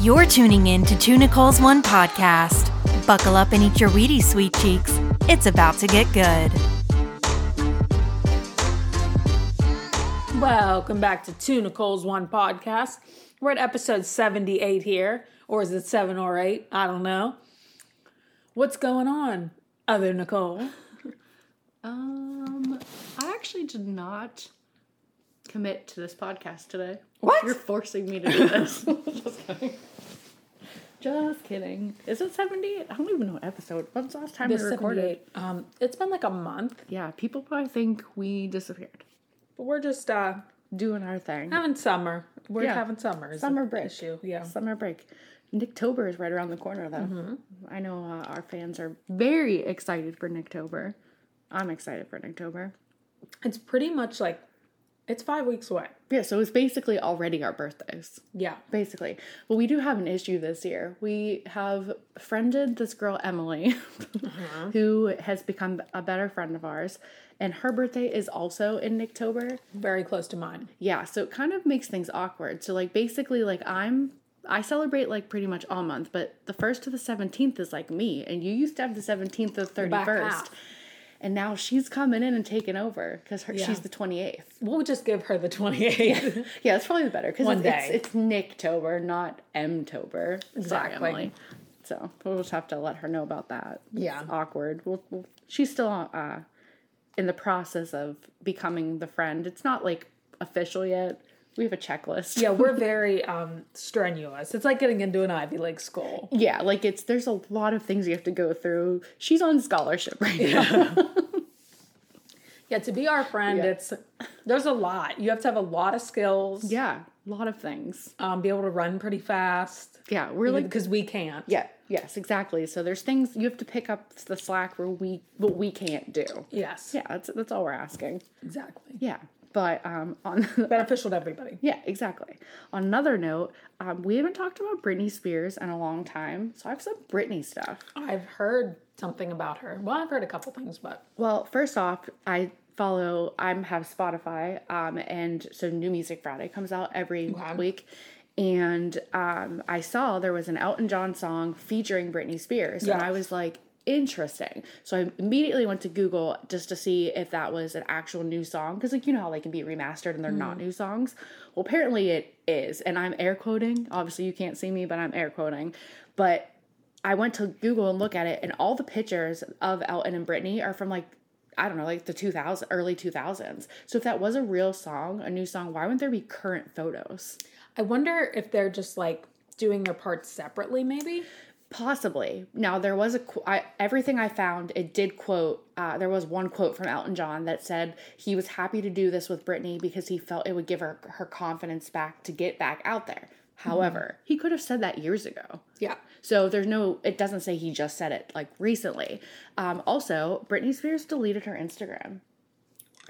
You're tuning in to Two Nicole's One podcast. Buckle up and eat your Wheaties, sweet cheeks. It's about to get good. Welcome back to Two Nicole's One podcast. We're at episode 78 here, or is it seven or eight? I don't know. What's going on, other Nicole? Um, I actually did not commit to this podcast today. What? You're forcing me to do this. Just kidding. Is it 78? I don't even know what episode. When's the last time This we recorded? Um, it's been like a month, Yeah, people probably think we disappeared. but we're just uh Doing our thing. having summer. We're Yeah. having summer. Summer break. Issue. Yeah. Summer break. Nicktober is right around the corner, though. Mm-hmm. I know uh, our fans are very excited for Nicktober. I'm excited for Nicktober. It's pretty much like it's five weeks away. Yeah, so it's basically already our birthdays. Yeah. Basically. But we do have an issue this year. We have friended this girl, Emily, uh-huh. who has become a better friend of ours. And her birthday is also in Nicktober. Very close to mine. Yeah, so it kind of makes things awkward. So, like, basically, like, I'm. I celebrate like pretty much all month, but the first to the 17th is like me. And you used to have the 17th to 31st. half. And now she's coming in and taking over because Yeah. she's the 28th. We'll just give her the 28th. Yeah, that's probably the better because it's, day. it's it's Nicktober, not Mtober. Sorry, Exactly. Emily. So we'll just have to let her know about that. It's Yeah. awkward. We'll, we'll, she's still uh, in the process of becoming the friend. It's not like official yet. We have a checklist. yeah, we're very um strenuous. It's like getting into an Ivy League school. yeah, like it's there's a lot of things you have to go through. She's on scholarship right now. Yeah, to be our friend, Yeah. it's there's a lot. You have to have a lot of skills. yeah, a lot of things. Um, be able to run pretty fast. Yeah, we're like because we can't. yeah, yes, exactly. So there's things you have to pick up the slack where we what we can't do. Yes. Yeah, that's that's all we're asking. Exactly. Yeah, but um, on Beneficial to everybody. yeah, exactly. On another note, um, we haven't talked about Britney Spears in a long time, so I have some Britney stuff. I've heard something about her. Well, I've heard a couple things, but Well, first off, I follow. I have Spotify, um, and so New Music Friday comes out every Okay. week. And um, I saw there was an Elton John song featuring Britney Spears, and I was like, interesting. So I immediately went to Google just to see if that was an actual new song, because like you know how they can be remastered and they're not mm. new songs. Well, apparently it is, and I'm air quoting. Obviously, you can't see me, but I'm air quoting. But I went to Google and look at it, and all the pictures of Elton and Britney are from like I don't know, like the 2000 early 2000s. So if that was a real song, a new song, why wouldn't there be current photos? I wonder if they're just like doing their parts separately, maybe. Possibly. Now there was a I, everything I found. It did quote. Uh, there was one quote from Elton John that said he was happy to do this with Britney because he felt it would give her her confidence back to get back out there. However, he could have said that years ago. Yeah. So there's no, it doesn't say he just said it like recently. Um, also, Britney Spears deleted her Instagram.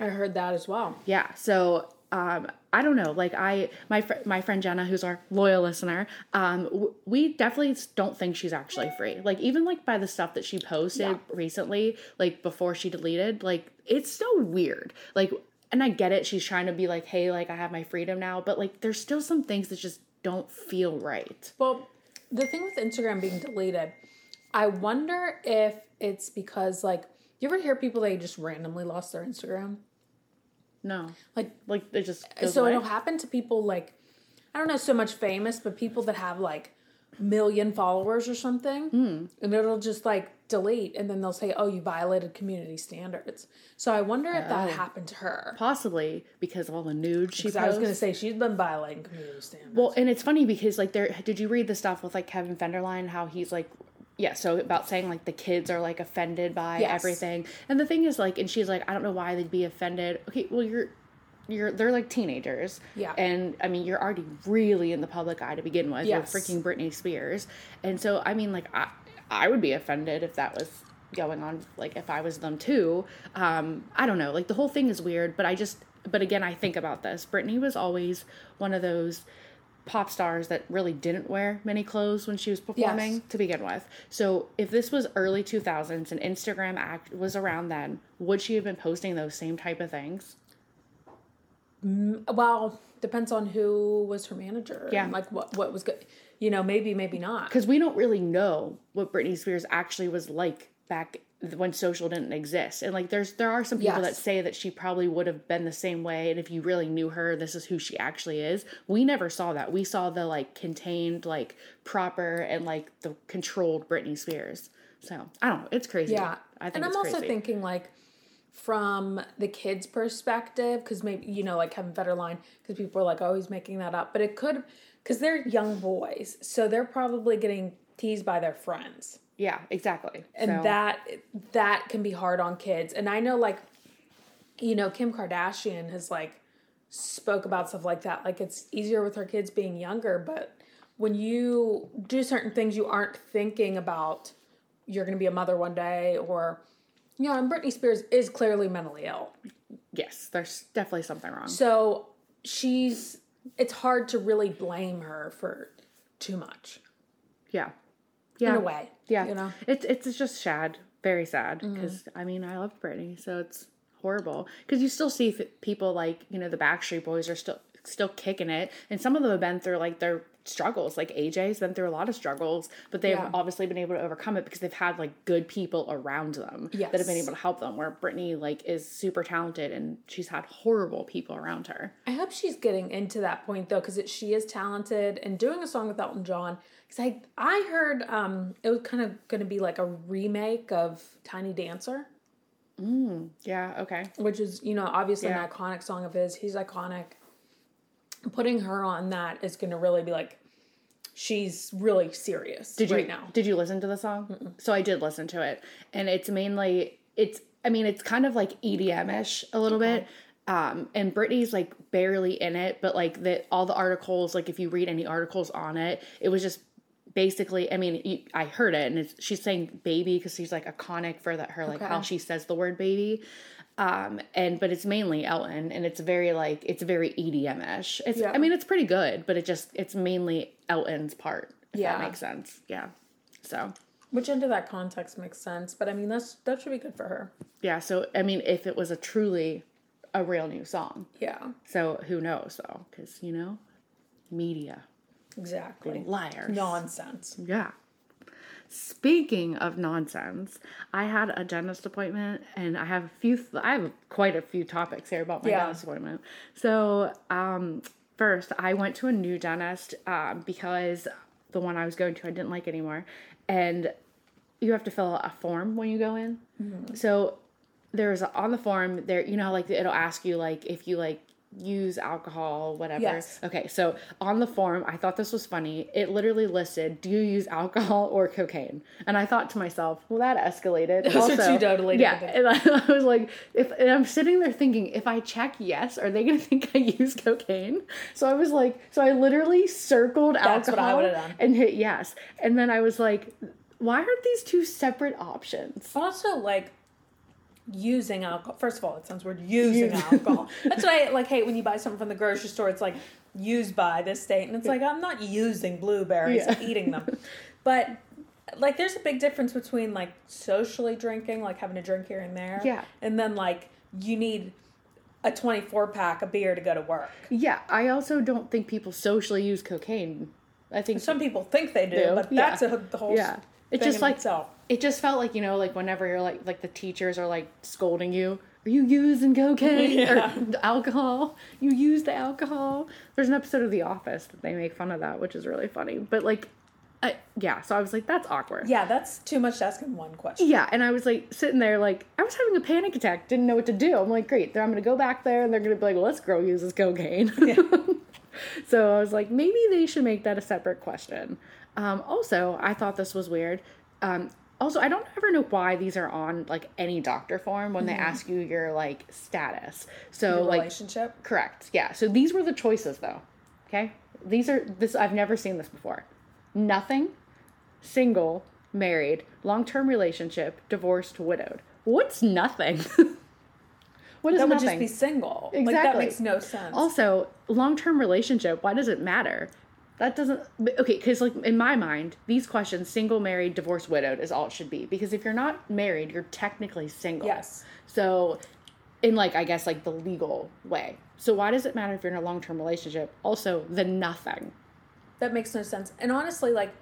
I heard that as well. Yeah. So um, I don't know. Like I, my fr- my friend Jenna, who's our loyal listener, um, w- we definitely don't think she's actually free. Like even like by the stuff that she posted Yeah. recently, like before she deleted, like it's still weird. Like, and I get it. She's trying to be like, hey, like I have my freedom now, but like there's still some things that just don't feel right. Well, the thing with Instagram being deleted, I wonder if it's because like you ever hear people they just randomly lost their Instagram? No, Like like it just so away. it'll happen to people like I don't know so much famous, but people that have like million followers or something, Hmm. and it'll just like delete, and then they'll say, "Oh, you violated community standards." So I wonder if Oh. that happened to her. possibly because of all the nudes she I was gonna say she's been violating community standards. Well, and it's funny because like there did you read the stuff with like Kevin Federline how he's like yeah, so about saying like the kids are like offended by Yes. everything. And the thing is like and she's like I don't know why they'd be offended. Okay, well you're you're they're like teenagers. Yeah. And I mean, you're already really in the public eye to begin with. Yes. You're freaking Britney Spears. And so I mean like I I would be offended if that was going on like if I was them too. Um I don't know. Like the whole thing is weird, but I just but again I think about this. Britney was always one of those pop stars that really didn't wear many clothes when she was performing Yes. to begin with. So if this was early 2000s and Instagram act was around then, would she have been posting those same type of things? Well, depends on who was her manager. Yeah. And like what what was good. You know, maybe maybe not. because we don't really know what Britney Spears actually was like back when social didn't exist. And like there's there are some people that say that she probably would have been the same way and if you really knew her this is who she actually is. We never saw that. We saw the like contained like proper and like the controlled Britney Spears. So, I don't know, it's crazy. Yeah. I think and I'm it's also crazy. thinking like from the kids' perspective, because maybe you know, like Kevin Federline, because people are like always making that up, but it could because they're young boys, so they're probably getting teased by their friends. Yeah, exactly. and So- that that can be hard on kids and i know like you know kim kardashian has like spoke about stuff like that like it's easier with her kids being younger but when you do certain things you aren't thinking about you're going to be a mother one day or you know and britney spears is clearly mentally ill yes, there's definitely something wrong. so she's it's hard to really blame her for too much yeah. Yeah. in a way Yeah, you know it's it's just sad, very sad. Mm-hmm. Because I mean, I love Britney, so it's horrible. Because you still see people like you know the Backstreet Boys are still still kicking it, and some of them have been through like their struggles. Like AJ's been through a lot of struggles, but they've Yeah. obviously been able to overcome it because they've had like good people around them that have been able to help them. Where Britney like is super talented and she's had horrible people around her. I hope she's getting into that point though, because she is talented and doing a song with Elton John. Because I I heard um it was kind of going to be like a remake of Tiny Dancer, Yeah. Okay. which is you know obviously Yeah. an iconic song of his. He's iconic. Putting her on that is going to really be like she's really serious Did right you now. did you listen to the song? So I did listen to it, and it's mainly it's. I mean, it's kind of like EDM-ish a little bit. Um, and Britney's like barely in it, but like that all the articles, like if you read any articles on it, it was just basically. I mean, you, I heard it, and it's, she's saying baby because she's like iconic for that her like how she says the word baby. Um, and but it's mainly Elton, and it's very like it's very EDM-ish. It's Yeah. I mean, it's pretty good, but it just it's mainly Elton's part. If Yeah. that makes sense. Yeah. So Which into that context makes sense, but I mean that's that should be good for her. yeah, so I mean, if it was a truly a real new song, Yeah, so who knows though? Because you know, media exactly. liars. Nonsense. Yeah. Speaking of nonsense, I had a dentist appointment, and I have a few. I have quite a few topics here about my Yeah. dentist appointment. So, um, first, I went to a new dentist um, because the one I was going to I didn't like anymore, and you have to fill out a form when you go in. So there's a, on the form there, you know, like it'll ask you like if you like use alcohol, whatever. Yes. Okay, so on the form, I thought this was funny. It literally listed, "Do you use alcohol or cocaine?" And I thought to myself, "Well, that escalated." Those are two totally Yeah, and I, I was like, if and I'm sitting there thinking, if I check yes, are they gonna think I use cocaine? So I was like, so I literally circled That's alcohol and hit yes, and then I was like, why aren't these two separate options? Also, like using alcohol. First of all, it sounds weird. Using alcohol. That's why I like hate when you buy something from the grocery store. It's like used by this state, and it's like I'm not using blueberries. I'm eating them. But like, there's a big difference between like socially drinking, like having a drink here and there, Yeah. and then like you need a 24 pack of beer to go to work. Yeah, I also don't think people socially use cocaine. I think Some people think they do, Do, but yeah. that's a the whole Yeah. It's thing just in like itself. It just felt like you know like whenever you're like like the teachers are like scolding you are you using cocaine Yeah. or alcohol? You use the alcohol. There's an episode of the office that they make fun of that which is really funny. But like I, yeah so i was like that's awkward. Yeah, that's too much to ask in one question. yeah and i was like sitting there like i was having a panic attack didn't know what to do. I'm like great then i'm gonna go back there and they're gonna be like well this girl uses cocaine so i was like maybe they should make that a separate question. Um, also i thought this was weird. Um, also i don't ever know why these are on like any doctor form when they mm-hmm. ask you your like status so Your like relationship. Correct. Yeah. So these were the choices though. Okay? These are this I've never seen this before. Nothing, single, married, long-term relationship, divorced, widowed. What's nothing? what is That would nothing? just be single. Like that makes no sense. also, long-term relationship, why does it matter? That doesn't okay, cuz like in my mind, these questions single, married, divorced, widowed is all it should be because if you're not married, you're technically single. Yes. So in like I guess like the legal way. So why does it matter if you're in a long term relationship? Also, the nothing. That makes no sense. And honestly, like,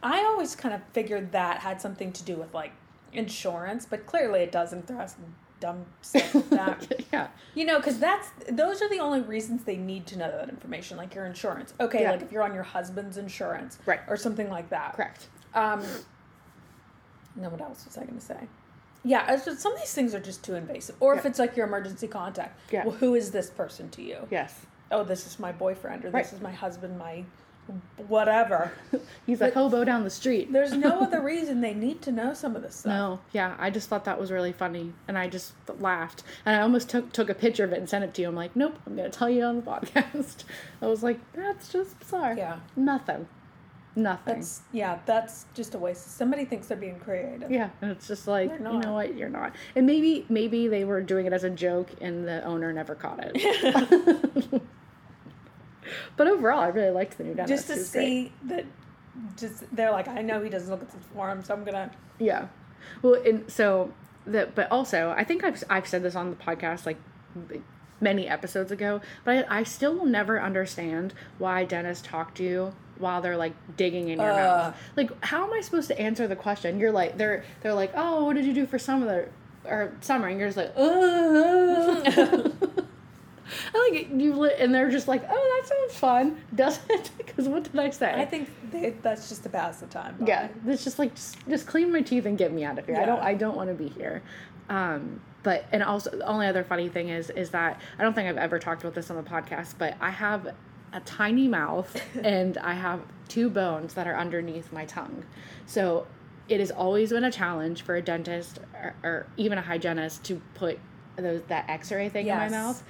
I always kind of figured that had something to do with like insurance, but clearly it doesn't. There some dumb stuff with that. yeah. You know, because that's those are the only reasons they need to know that information, like your insurance. Okay, Yeah. like if you're on your husband's insurance, Right. or something like that. Correct. Um, no, what else was I going to say? Yeah, just, some of these things are just too invasive. Or if it's like your emergency contact. Yeah. Well, who is this person to you? Yes. Oh, this is my boyfriend, or Right. this is my husband, my whatever. He's a hobo down the street. There's no other reason they need to know some of this stuff. No, yeah, I just thought that was really funny, and I just laughed, and I almost took took a picture of it and sent it to you. I'm like, nope, I'm gonna tell you on the podcast. I was like, that's just bizarre. Yeah. nothing, nothing. That's yeah, that's just a waste. Somebody thinks they're being creative. yeah, and it's just like, you know what, you're not. And maybe maybe they were doing it as a joke, and the owner never caught it. but overall, I really liked the new dentist. Just to great. see that just they're like, I know he doesn't look at the form, so I'm gonna Yeah. Well, and so that, but also, I think I've I've said this on the podcast like many episodes ago, but I, I still will never understand why dentists talk to you while they're like digging in your Uh. mouth. Like, how am I supposed to answer the question? You're like, they're they're like, oh, what did you do for summer or summer? And you're just like, uh. I like it, you li- and they're just like, oh, that sounds fun, doesn't it? Because what did I say? I think they, that's just to pass the time. by. Yeah, it's just like just, just clean my teeth and get me out of here. I don't I don't want to be here. Um, but and also the only other funny thing is is that I don't think I've ever talked about this on the podcast, but I have a tiny mouth and I have two bones that are underneath my tongue. So it has always been a challenge for a dentist or, or even a hygienist to put those that X-ray thing in my mouth.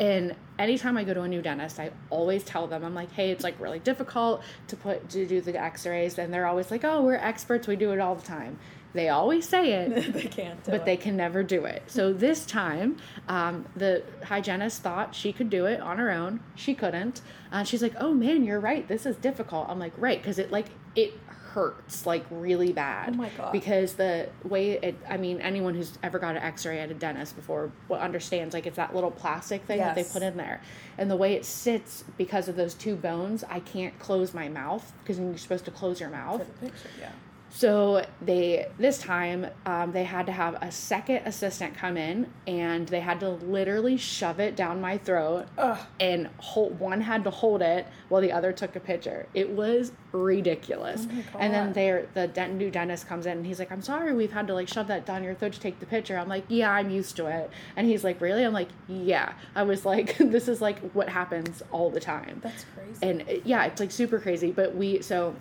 And anytime I go to a new dentist, I always tell them, I'm like, hey, it's like really difficult to put to do the x-rays. And they're always like, oh, we're experts, we do it all the time. They always say it, they can't. Do but it. they can never do it. So this time, um, the hygienist thought she could do it on her own. She couldn't. And she's like, "Oh man, you're right. This is difficult." I'm like, "Right," because it like it hurts like really bad. Oh my God. Because the way it, I mean, anyone who's ever got an X-ray at a dentist before understands like it's that little plastic thing that they put in there, and the way it sits because of those two bones, I can't close my mouth because you're supposed to close your mouth. Picture, yeah. So they this time um, they had to have a second assistant come in, and they had to literally shove it down my throat, Ugh. and hold, one had to hold it while the other took a picture. It was ridiculous. Oh and then they the dent, new dentist comes in, and he's like, "I'm sorry, we've had to like shove that down your throat to take the picture." I'm like, "Yeah, I'm used to it." And he's like, "Really?" I'm like, "Yeah." I was like, "This is like what happens all the time." That's crazy. and uh, yeah, it's like super crazy. But we so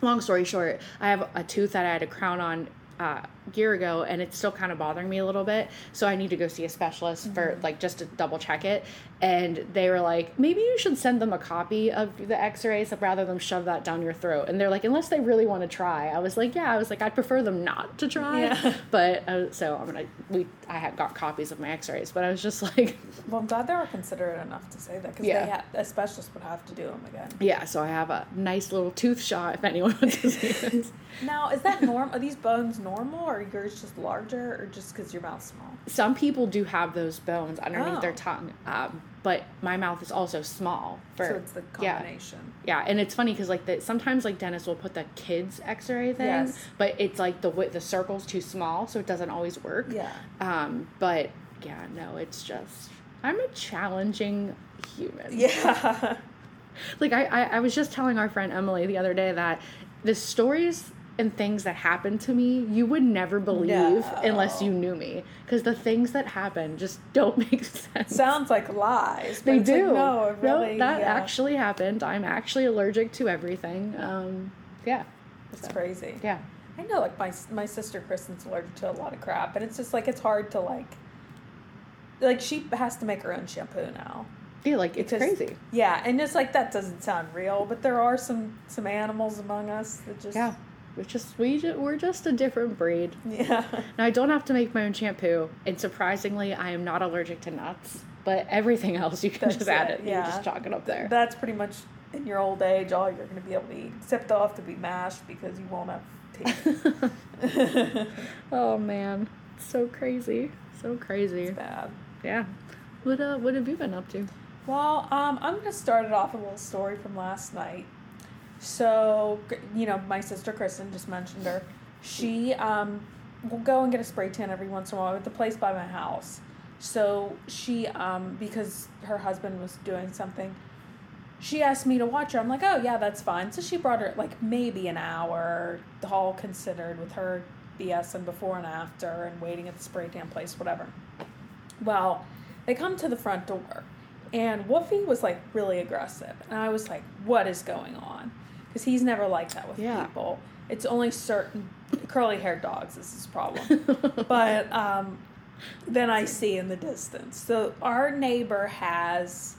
long story short, I have a tooth that I had a crown on uh, year ago, and it's still kind of bothering me a little bit. So I need to go see a specialist for like just to double check it. And they were like, maybe you should send them a copy of the X-rays rather than shove that down your throat. And they're like, unless they really want to try. I was like, yeah. I was like, I'd prefer them not to try. Yeah. But uh, so I'm gonna we I had got copies of my X-rays, but I was just like. well, I'm glad they were considerate enough to say that because Yeah. ha- a specialist would have to do them again. Yeah, so I have a nice little tooth shot if anyone wants to see it. Now, is that normal? Are these bones normal, or are yours just larger, or just because your mouth's small? Some people do have those bones underneath their Oh. tongue, um, but my mouth is also small. For so it's the yeah, combination. yeah, and it's funny because like the, sometimes like dentists will put the kids X-ray thing, Yes. but it's like the the circle's too small, so it doesn't always work. Yeah. Um, but yeah, no, it's just I'm a challenging human. Yeah. like I, I i was just telling our friend emily the other day that the stories and things that happen to me you would never believe unless you knew me because the things that happen just don't make sense Sounds like lies. They do Like, no, really. that yeah. actually happened i'm actually allergic to everything um yeah It's So, crazy. yeah I know, like my my sister Kristen's allergic to a lot of crap, and it's just like it's hard to like. Like she has to make her own shampoo now. yeah like it's Because- crazy Yeah, and it's like that doesn't sound real, but there are some some animals among us that just yeah we're just we ju- we're just a different breed yeah. Now I don't have to make my own shampoo, and surprisingly, I am not allergic to nuts. But everything else, you can That's just add it, it. You yeah. just chalk it up there. That's pretty much in your old age all you're going to be able to eat, except they'll have to be mashed because you won't have teeth. oh man, so crazy, So crazy. Bad. Yeah. What uh what have you been up to? Well, um, I'm gonna start it off with a little story from last night. So, you know, my sister Kristen just mentioned her. She um, will go and get a spray tan every once in a while at the place by my house. So she, um, because her husband was doing something, she asked me to watch her. I'm like, oh yeah, that's fine. So she brought her like maybe an hour, all considered, with her BS and before and after, and waiting at the spray tan place, whatever. Well, they come to the front door, and Wolfie was like really aggressive, and I was like, what is going on? Because he's never like that with Yeah. people. It's only certain curly haired dogs is his problem. but um, then I see in the distance. So our neighbor has,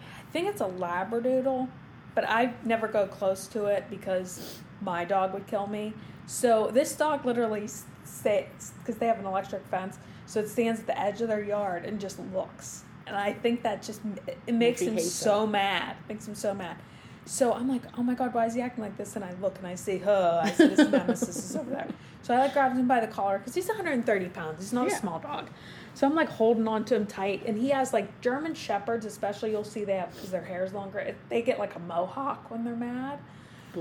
I think it's a Labradoodle, but I never go close to it because my dog would kill me. So this dog literally stays because they have an electric fence. So it stands at the edge of their yard and just looks. And I think that just it makes him so mad. Makes him so mad. So I'm like, oh my god, why is he acting like this? And I look and I see, huh, I see this nemesis is over there. So I like grabbed him by the collar because he's 130 pounds. He's not Yeah. a small dog. So I'm like holding on to him tight, and he has like German shepherds, especially. You'll see they have because their hair is longer. They get like a mohawk when they're mad.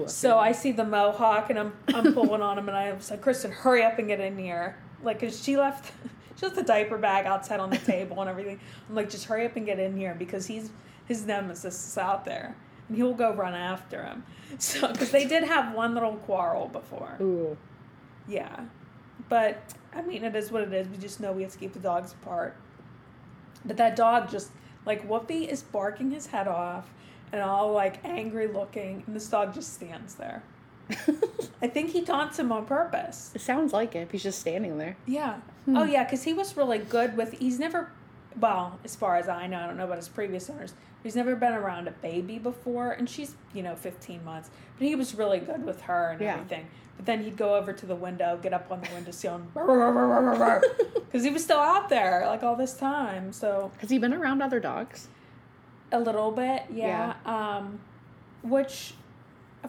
So I see the mohawk, and I'm I'm pulling on him, and I was like, Kristen, hurry up and get in here. Like, 'cause she left, she left the diaper bag outside on the table and everything. I'm like, just hurry up and get in here because he's his nemesis is out there, and he will go run after him. So, because they did have one little quarrel before. Ooh. Yeah. But I mean it is what it is. We just know we have to keep the dogs apart. But that dog just like Wolfie is barking his head off and all like angry looking and this dog just stands there. I think he taunts him on purpose. It sounds like it. if He's just standing there. Yeah. Hmm. Oh yeah, because he was really good with. He's never, well, as far as I know, I don't know about his previous owners. He's never been around a baby before, and she's you know fifteen months. But he was really good with her and Yeah. everything. But then he'd go over to the window, get up on the windowsill, and because he was still out there like all this time. So Has he been around other dogs? a little bit, yeah. Um, which,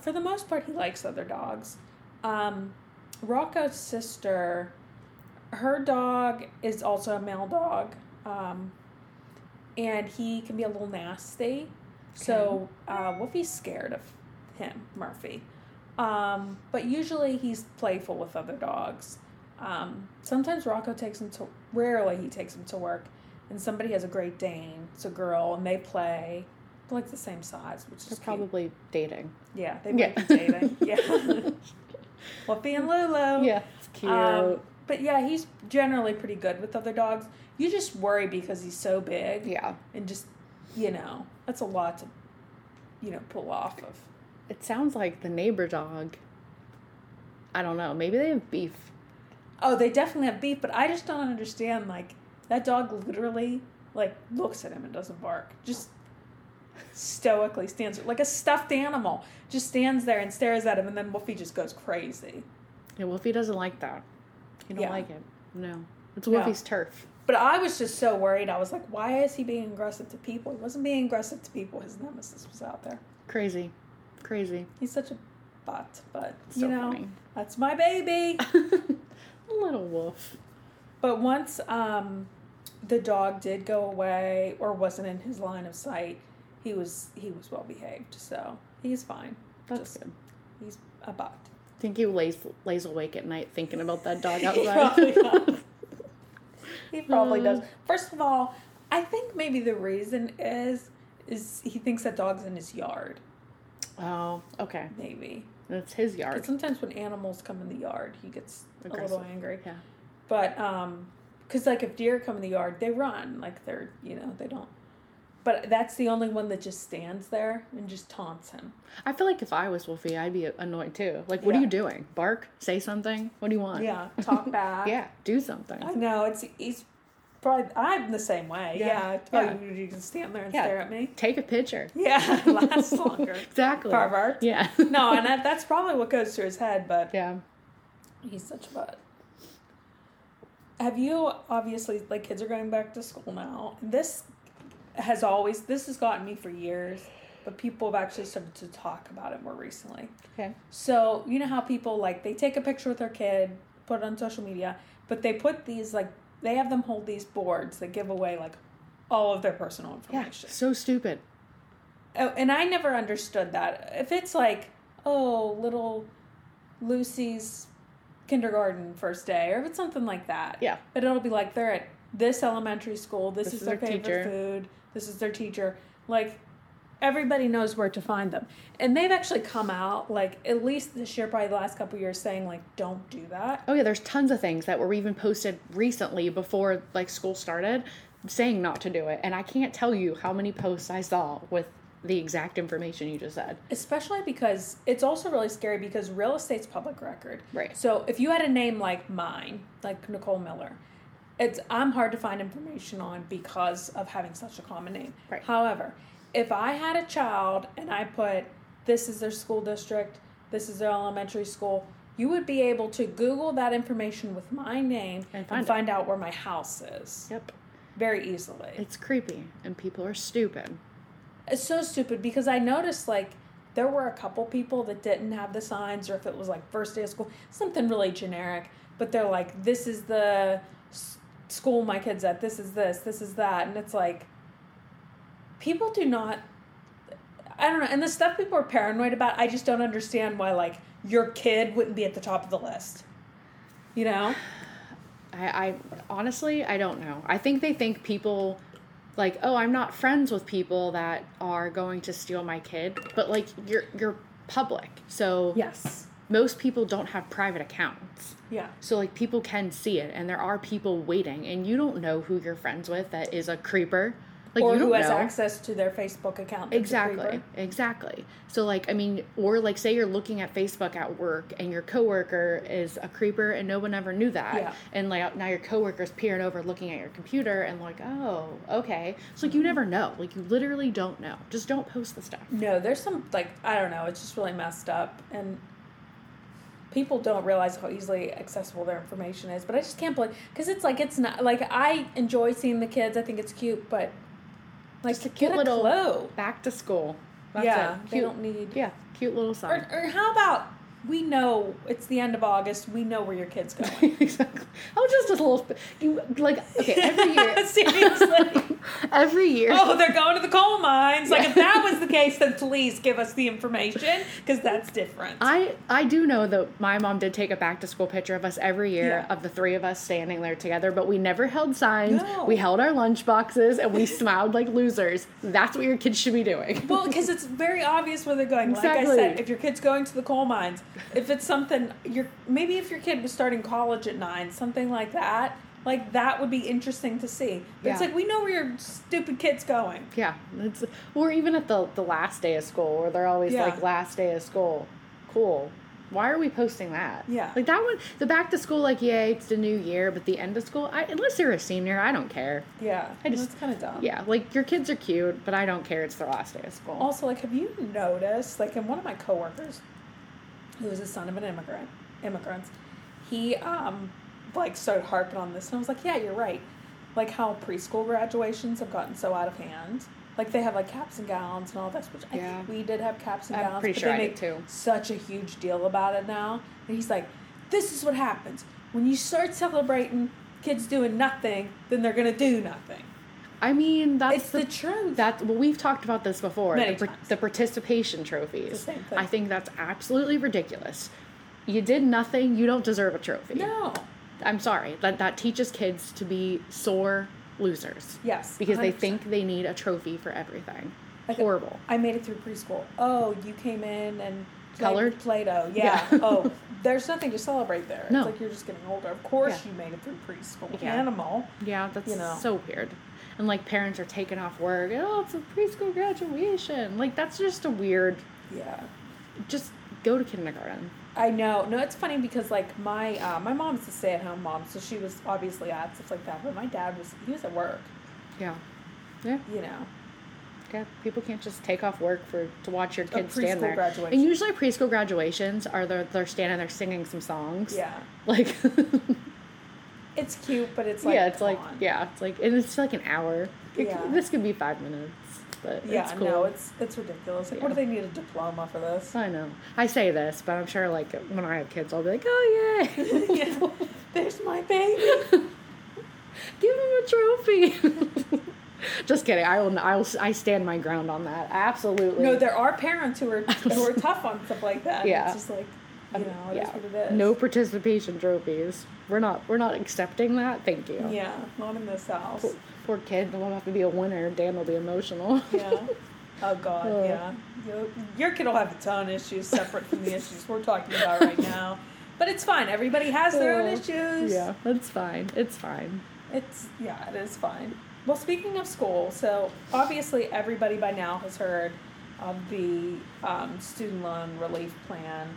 for the most part, he likes other dogs. Um, Rocco's sister, her dog is also a male dog, um, and he can be a little nasty. So uh, Wolfie's scared of him, Murphy. Um, but usually he's playful with other dogs. Um, sometimes Rocco takes him to. Rarely he takes him to work, and somebody has a Great Dane. It's a girl, and they play. They're like the same size, which is They're cute. probably dating. yeah. They Yeah. might be dating. yeah. Wolfie and Lulu. Yeah, it's cute. Um, but yeah, he's generally pretty good with other dogs. You just worry because he's so big. yeah. And just, you know, that's a lot to, you know, pull off of. It sounds like the neighbor dog. I don't know. Maybe they have beef. Oh, they definitely have beef, but I just don't understand. Like, that dog literally, like, looks at him and doesn't bark. Just stoically stands like a stuffed animal. Just stands there and stares at him, and then Wolfie just goes crazy. Yeah, Wolfie doesn't like that. He don't Yeah. like it. No. It's No. Wolfie's turf. But I was just so worried. I was like, why is he being aggressive to people? He wasn't being aggressive to people. His nemesis was out there. Crazy. Crazy. He's such a butt, but So you know, funny. that's my baby. Little wolf. but once um, the dog did go away or wasn't in his line of sight, he was he was well behaved. So he's fine. That's Just- good. He's a butt. think he lays lays awake at night thinking about that dog outside. He probably Uh. does. First of all, I think maybe the reason is is he thinks that dog's in his yard. oh, okay. Maybe. That's his But yard. sometimes when animals come in the yard, he gets a little angry. Yeah. But um, because like if deer come in the yard, they run like they're you know they don't. But that's the only one that just stands there and just taunts him. I feel like if I was Wolfie, I'd be annoyed too. Like, what are you doing? Bark? Say something? What do you want? Yeah, talk back. Yeah, do something. I know it's he's probably I'm the same way. Yeah. Yeah. Oh, yeah. Oh, you, can stand there and Yeah. stare at me. Take a picture. Yeah, lasts longer. Exactly. Pervert. Yeah. No, and that, that's probably what goes through his head. But yeah. He's such a butt. Have you obviously like kids are going back to school now? This has always this has gotten me for years, but people have actually started to talk about it more recently. Okay. So you know how people like they take a picture with their kid, put it on social media, but they put these like they have them hold these boards that give away like all of their personal information Yeah, so stupid. Oh, and I never understood that. If it's like, oh, little Lucy's kindergarten first day, or if it's something like that. Yeah. But it'll be like they're at this elementary school, this, This is, is their, favorite teacher. food, this is their teacher. Like everybody knows where to find them. And they've actually come out, like at least this year, probably the last couple years, saying like, don't do that. Oh yeah, there's tons of things that were even posted recently before like school started saying not to do it. And I can't tell you how many posts I saw with the exact information you just said. Especially because it's also really scary because real estate's public record. Right. So if you had a name like mine, like Nicole Miller, it's I'm hard to find information on because of having such a common name. Right. However, if I had a child and I put this is their school district, this is their elementary school, you would be able to Google that information with my name And and find find, out where my house is Yep. very easily. It's creepy and people are stupid. It's so stupid because I noticed like there were a couple people that didn't have the signs, or if it was like first day of school, something really generic, but they're like, this is the school my kid's at, this is this, this is that. And it's like, people do not, I don't know. And the stuff people are paranoid about, I just don't understand why, like, your kid wouldn't be at the top of the list. You know? I, I honestly I don't know. I think they think people like, oh, I'm not friends with people that are going to steal my kid. But like you're you're public. So Yes. Most people don't have private accounts. Yeah. So like people can see it and there are people waiting and you don't know who you're friends with that is a creeper. Like or you don't who has know. access to their Facebook account. Exactly. Exactly. So like I mean or like say you're looking at Facebook at work and your coworker is a creeper and no one ever knew that. Yeah. And like now your coworker's peering over looking at your computer and like, "Oh, okay." So like you never know. Like you literally don't know. Just don't post the stuff. No, there's some like I don't know. It's just really messed up, and people don't realize how easily accessible their information is. But I just can't believe because it's like it's not like I enjoy seeing the kids. I think it's cute, but like Just a get cute a little clue. back to school. That's yeah, it. they don't need. Yeah, cute little Or, or how about we know it's the end of August. We know where your kid's going. exactly. Oh, just a little. You like okay every year. Seriously. every year. Oh, they're going to the coal mines. Like if that was the case, then please give us the information because that's different. I I do know that my mom did take a back to school picture of us every year Yeah. of the three of us standing there together, but we never held signs. No. We held our lunch boxes and we smiled like losers. That's what your kids should be doing. Well, because it's very obvious where they're going. Like I Exactly. said, if your kid's going to the coal mines, if it's something you're maybe if your kid was starting college at nine, something like that, like that would be interesting to see. But it's like we know where your stupid kid's going. Yeah, it's or even at the the last day of school, where they're always Yeah. like last day of school. Cool. Why are we posting that? Yeah. like that one. The back to school, like yay, it's the new year, but the end of school, I, unless you're a senior, I don't care. Yeah, I just- it's kind of dumb. Yeah, like your kids are cute, but I don't care. It's their last day of school. Also, like, have you noticed, like, in one of my coworkers, who was the son of an immigrant, immigrants, he, um, like, started harping on this, and I was like, yeah, you're right. Like, how preschool graduations have gotten so out of hand. Like, they have, like, caps and gowns and all this, which I Yeah. think we did have caps and I'm gowns, pretty but sure they I make too. such a huge deal about it now. And he's like, this is what happens. When you start celebrating kids doing nothing, then they're going to do nothing. I mean, that's It's the truth. That well, we've talked about this before. Many the, times. the participation trophies. The. I think that's absolutely ridiculous. You did nothing. You don't deserve a trophy. no. I'm sorry. That that teaches kids to be sore losers. Yes. Because they 100%. think they need a trophy for everything. Like, Horrible. I made it through preschool. Oh, you came in and Colored? Play-Doh. Yeah. Yeah. oh, there's nothing to celebrate there. No. It's like you're just getting older. Of course Yeah. you made it through preschool. Yeah. Animal. Yeah, that's You know. so weird. And like parents are taking off work. Oh, it's a preschool graduation. Like that's just a weird. Yeah. Just go to kindergarten. I know. No, it's funny because like my uh, my mom's a stay at home mom, so she was obviously at stuff like that. But my dad was he was at work. Yeah. Yeah. You know. Yeah, people can't just take off work for to watch your kids stand there. graduation. And usually preschool graduations are they're, they're standing there singing some songs. Yeah. Like It's cute, but it's like yeah, it's like on. yeah, it's like and it's like an hour. It Yeah. this could be five minutes, but Yeah, it's cool. no, it's it's ridiculous. Like, what do they need a diploma for this? I know. I say this, but I'm sure like when I have kids, I'll be like, oh yay. Yeah. There's my baby. Give him a trophy. Just kidding. I will. I will. I stand my ground on that. Absolutely. No, there are parents who are who are tough on stuff like that. Yeah. It's just like you know, it yeah. what it is. No participation trophies. We're not. We're not accepting that. Thank you. Yeah, not in this house. Poor, poor kid. They'll have to be a winner. Dan will be emotional. Yeah. Oh God, Oh. yeah. Your, your kid will have its own issues separate from the issues we're talking about right now. But it's fine. Everybody has their own Oh, issues. yeah, that's fine. It's fine. It's yeah, it is fine. Well, speaking of school, so obviously everybody by now has heard of the um, student loan relief plan,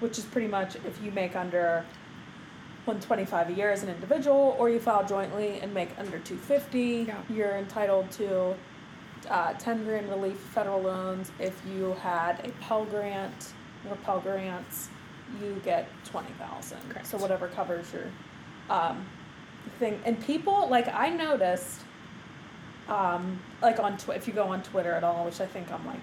which is pretty much if you make under 125 a year as an individual, or you file jointly and make under 250, Yeah. you're entitled to uh, 10 grand relief federal loans. If you had a Pell Grant or Pell Grants, you get 20,000. Correct. So whatever covers your um, thing. And people, like, I noticed, um, like, on Twi- if you go on Twitter at all, which I think I'm like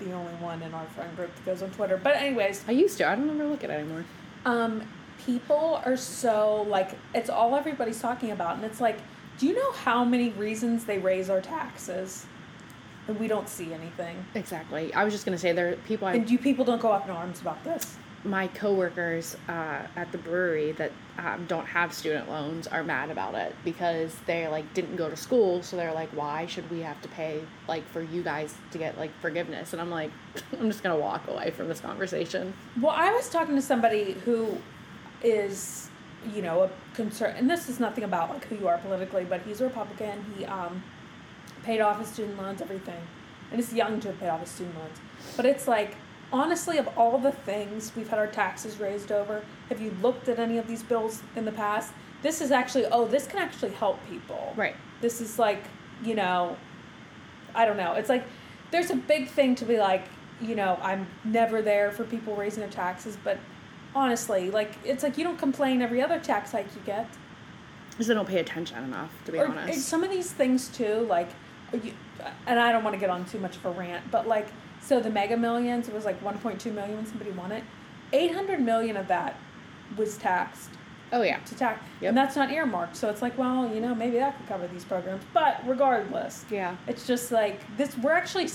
the only one in our friend group that goes on Twitter. But, anyways, I used to. I don't ever look at it anymore. um, people are so like it's all everybody's talking about, and it's like, do you know how many reasons they raise our taxes, and we don't see anything, Exactly. I was just gonna say there are people. I, and you people don't go up in arms about this. My coworkers uh, at the brewery that um, don't have student loans are mad about it because they like didn't go to school, so they're like, why should we have to pay like for you guys to get like forgiveness? And I'm like, I'm just gonna walk away from this conversation. Well, I was talking to somebody who is, you know, a concern, and this is nothing about like who you are politically, but he's a Republican. He um, paid off his student loans, everything, and it's young to have paid off his student loans. But it's like, honestly, of all the things we've had our taxes raised over, have you looked at any of these bills in the past? This is actually, oh, this can actually help people. Right. This is like, you know, I don't know. It's like there's a big thing to be like, you know, I'm never there for people raising their taxes, but honestly, like it's like you don't complain every other tax hike you get. Because they don't pay attention enough, to be Or honest. some of these things too, like, you, and I don't want to get on too much of a rant, but like, so the Mega Millions was like 1.2 million when somebody won it. 800 million of that was taxed oh yeah. to tax, Yep. and that's not earmarked. So it's like, well, you know, maybe that could cover these programs, but regardless, Yeah. it's just like this. We're actually,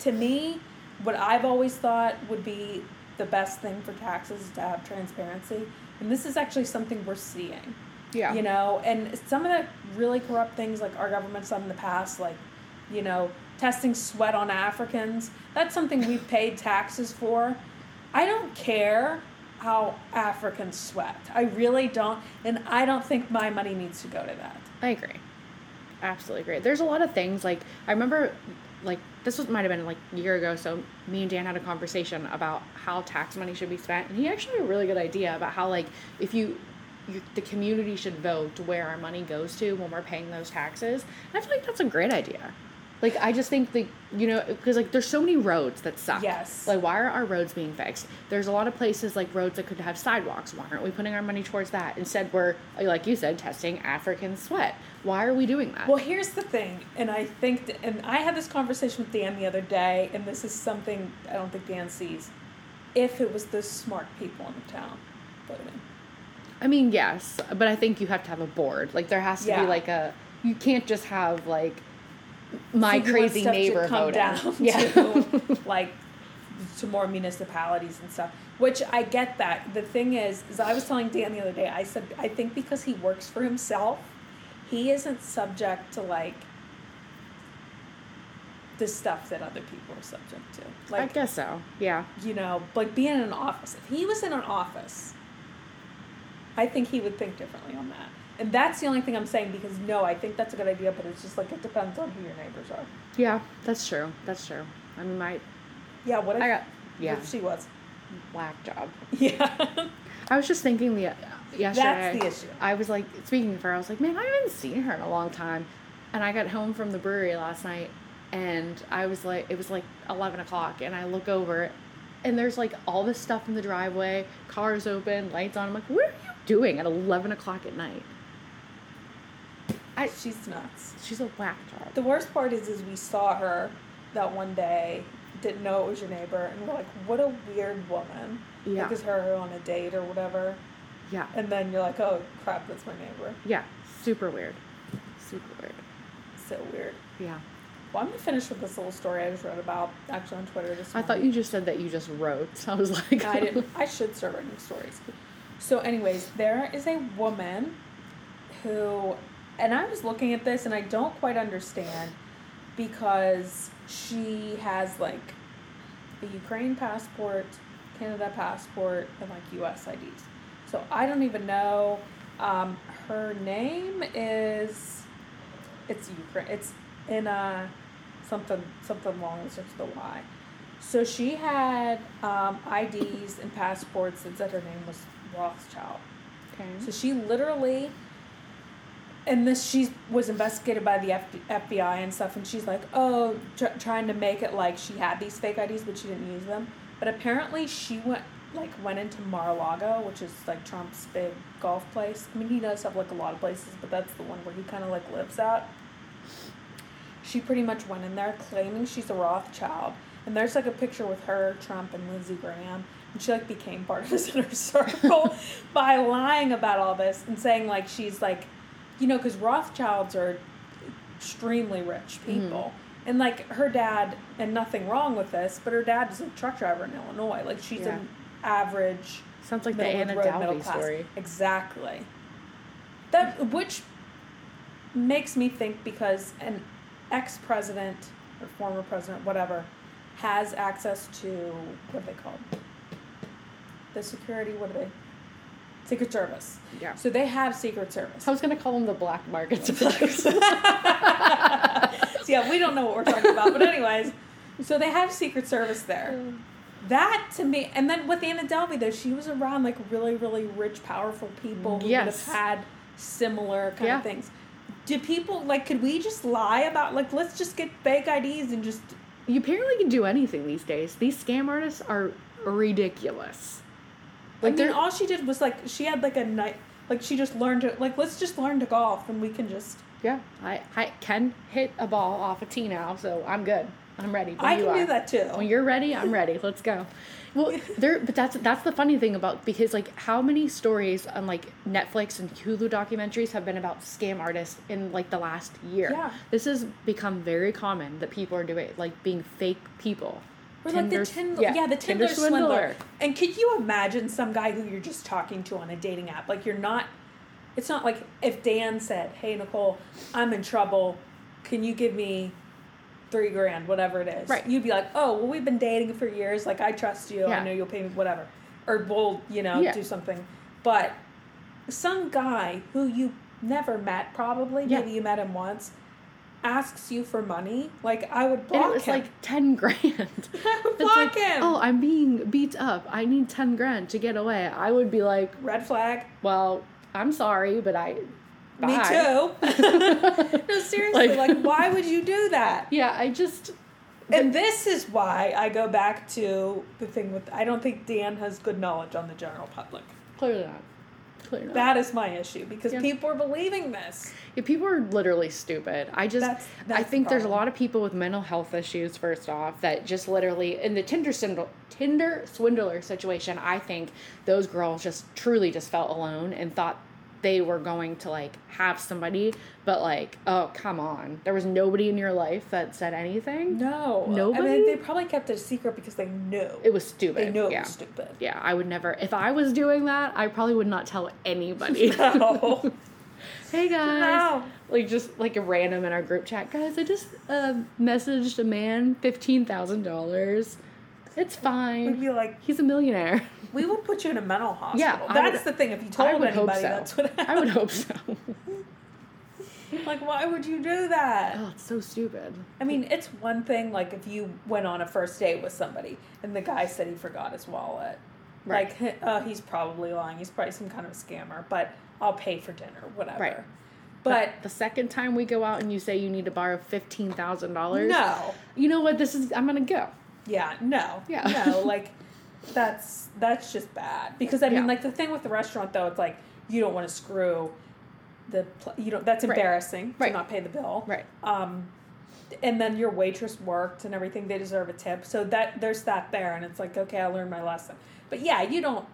to me, what I've always thought would be the best thing for taxes is to have transparency, and this is actually something we're seeing. Yeah. You know, and some of the really corrupt things like our government's done in the past, like, you know, testing sweat on Africans. That's something we've paid taxes for. I don't care how Africans sweat. I really don't, and I don't think my money needs to go to that. I agree. Absolutely agree. There's a lot of things like I remember like this was might have been like a year ago, so me and Dan had a conversation about how tax money should be spent and he actually had a really good idea about how like if you you, the community should vote where our money goes to when we're paying those taxes. And I feel like that's a great idea. Like I just think like you know because like there's so many roads that suck. Yes. Like why are our roads being fixed? There's a lot of places like roads that could have sidewalks. Why aren't we putting our money towards that? Instead we're uh, like you said testing African sweat. Why are we doing that? Well, here's the thing, and I think, th- and I had this conversation with Dan the other day, and this is something I don't think Dan sees. If it was the smart people in the town voting. I mean, yes, but I think you have to have a board. Like there has to Yeah. be like a you can't just have like my So crazy neighbor come voting. down yeah. to like to more municipalities and stuff. Which I get that. The thing is, is I was telling Dan the other day. I said I think because he works for himself, he isn't subject to like the stuff that other people are subject to. Like I guess so. Yeah. you know, like being in an office. If he was in an office, I think he would think differently on that. And that's the only thing I'm saying because no, I think that's a good idea, but it's just like it depends on who your neighbors are. Yeah, that's true. That's true. I mean, my Yeah, what if, I got yeah if she was? whack job. Yeah. I was just thinking the yesterday. That's the issue. I was like speaking of her. I was like, man, I haven't seen her in a long time. And I got home from the brewery last night, and I was like, it was like eleven o'clock, and I look over, and there's like all this stuff in the driveway, cars open, lights on. I'm like, what are you doing at eleven o'clock at night? I She's nuts. she's a whack job. The worst part is is we saw her that one day, didn't know it was your neighbor, and we're like, what a weird woman. Yeah. Like is her on a date or whatever. Yeah, And then you're like, oh crap, that's my neighbor. yeah, super weird. Super weird. So weird. Yeah. Well, I'm gonna finish with this little story I just read about actually on Twitter this I thought you just said that you just wrote. I was like, I didn't. I should start writing stories. So, anyways, there is a woman who, and I was looking at this and I don't quite understand because she has like a Ukraine passport, Canada passport, and like U.S. IDs. So I don't even know. Um, her name is. It's Ukraine. It's in a something something long as just the Y. So she had um, IDs and passports that said her name was Rothschild. Okay. So she literally, and this she was investigated by the F- FBI and stuff, and she's like, oh, tr- trying to make it like she had these fake IDs, but she didn't use them. But apparently she went like went into Mar-a-Lago, which is like Trump's big golf place. I mean, he does have like a lot of places, but that's the one where he kind of like lives at. She pretty much went in there claiming she's a Rothschild, and there's like a picture with her, Trump, and Lindsey Graham, and she like became part of his inner circle by lying about all this and saying like she's like, you know, because Rothschilds are extremely rich mm-hmm. people. And like her dad, and nothing wrong with this, but her dad is a truck driver in Illinois. Like she's Yeah. an average Sounds like the Anna road, middle Delvey class. story. Exactly. That which makes me think because an ex president or former president, whatever, has access to what are they called? The security, what are they? Secret Service. Yeah. So they have Secret Service. I was gonna call them the black markets. so yeah, we don't know what we're talking about. But anyways, so they have Secret Service there. That to me, and then with Anna Delvey though, she was around like really, really rich, powerful people who Yes. would have had similar kind Yeah. of things. Do people like? Could we just lie about like? Let's just get fake IDs and just. you apparently can do anything these days. These scam artists are ridiculous. I Like mean, all she did was like she had like a night. Like she just learned to like let's just learn to golf and we can just. yeah. I I can hit a ball off a tee now, so I'm good. I'm ready. I you can do that too. When you're ready, I'm ready. Let's go. Well, there, but that's that's the funny thing about because like how many stories on like Netflix and Hulu documentaries have been about scam artists in like the last year. Yeah. This has become very common that people are doing like being fake people. Or like the Tinder- Tinder, yeah, the Tinder, Tinder swindler. swindler. And could you imagine some guy who you're just talking to on a dating app? Like you're not. It's not like if Dan said, "Hey Nicole, I'm in trouble. Can you give me three grand, whatever it is?" Right. You'd be like, "Oh, well, we've been dating for years. Like I trust you. Yeah. I know you'll pay me whatever, or we'll, you know, Yeah. do something." But some guy who you never met, probably Yeah. maybe you met him once, asks you for money. Like I would block it was him. like ten grand. I would block like, him. oh, I'm being beat up. I need ten grand to get away. I would be like, Red flag. well, I'm sorry, but I. Me too. no, seriously, Like- like, why would you do that? Yeah, I just. And this is why I go back to the thing with I don't think Dan has good knowledge on the general public. Clearly not. That is my issue because Yeah. people are believing this. Yeah, people are literally stupid. I just, That's- I that's the think there's a lot of people with mental health issues. First off, that just literally in the Tinder Tinder swindler situation, I think those girls just truly just felt alone and thought they were going to like have somebody, but like, oh come on, there was nobody in your life that said anything. No, I Nobody? mean, they probably kept it a secret because they knew It was stupid. they knew it yeah. was stupid. Yeah, I would never. If I was doing that, I probably would not tell anybody. No. hey guys No. like just like a random in our group chat guys i just uh, messaged a man $15000 it's fine. We'd be like, he's a millionaire we would put you in a mental hospital. Yeah, that's would- the thing. If you told anybody, so that's what happened. i would hope so Like, why would you do that? oh it's so stupid I mean, it's one thing like if you went on a first date with somebody and the guy said he forgot his wallet. Right. Like, uh, he's probably lying. He's probably some kind of scammer, but I'll pay for dinner, whatever. Right. But the second time we go out and you say you need to borrow $15000 no. you know what this is i'm gonna go yeah, no. Yeah. No, like that's that's just bad. Because I mean yeah. like the thing with the restaurant though, it's like you don't want to screw the you know that's embarrassing right. to right. not pay the bill. Right. Um and then your waitress worked and everything they deserve a tip. So that there's that there and it's like okay, I learned my lesson. But yeah, you don't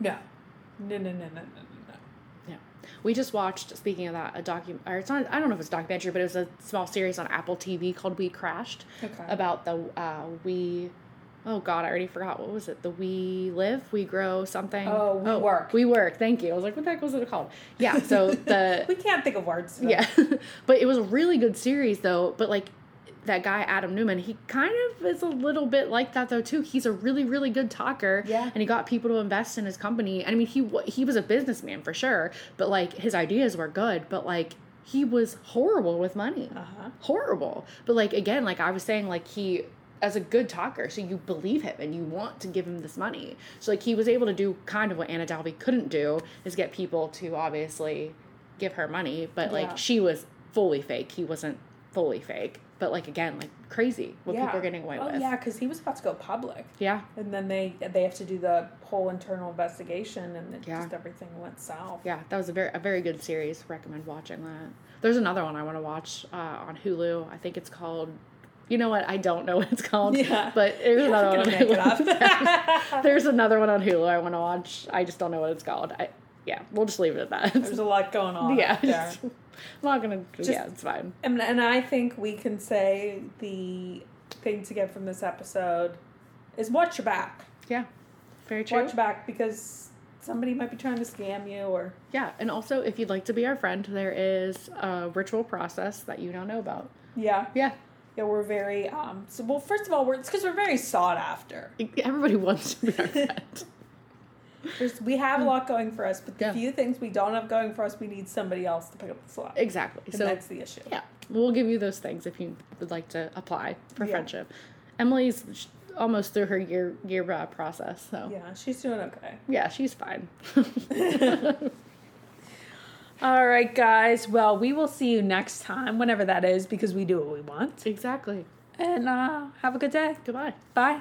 no. No, no, no, no, no, we just watched. Speaking of that, a docu or it's not. I don't know if it's a documentary, but it was a small series on Apple TV called "We Crashed" Okay. about the uh, we. Oh God, I already forgot what was it. The We Live, We Grow something. Oh, WeWork. We Work. Thank you. I was like, what the heck was it called? Yeah. So the We can't think of words. yeah, but it was a really good series though. But like that guy Adam Neumann, he kind of is a little bit like that though too. He's a really really good talker. Yeah. and he got people to invest in his company. And I mean, he he was a businessman for sure, but like his ideas were good, but like he was horrible with money. Uh-huh. Horrible. But like again, like I was saying, like he as a good talker, so you believe him and you want to give him this money. So like he was able to do kind of what Anna Delvey couldn't do is get people to obviously give her money, but like Yeah. she was fully fake. He wasn't fully fake. But like again, like crazy what people are getting away oh, with. yeah, because he was about to go public. Yeah. And then they they have to do the whole internal investigation, and it Yeah. just everything went south. Yeah, that was a very a very good series. Recommend watching that. There's another one I want to watch uh, on Hulu. I think it's called. You know what? I don't know what it's called. Yeah. But there's You're another one on gonna make it Hulu. there's another one on Hulu I want to watch. I just don't know what it's called. I, yeah, we'll just leave it at that. There's a lot going on. yeah, out there. just- I'm not gonna. Just- yeah, it's fine. And, and I think we can say the thing to get from this episode is watch your back. Yeah, very true. Watch your back because somebody might be trying to scam you or Yeah, and also if you'd like to be our friend, there is a ritual process that you don't know about. yeah Yeah, yeah we're very um so well first of all we're it's because we're very sought after. everybody wants to be our friend. There's, we have a lot going for us, but the Yeah. few things we don't have going for us, we need somebody else to pick up the slack. exactly. And so that's the issue. Yeah, we'll give you those things if you would like to apply for Yeah. friendship. Emily's almost through her year year uh, process, so yeah. Yeah, she's doing okay. Yeah, she's fine. All right, guys. Well, we will see you next time, whenever that is, because we do what we want. exactly. And uh, have a good day. Goodbye. Bye.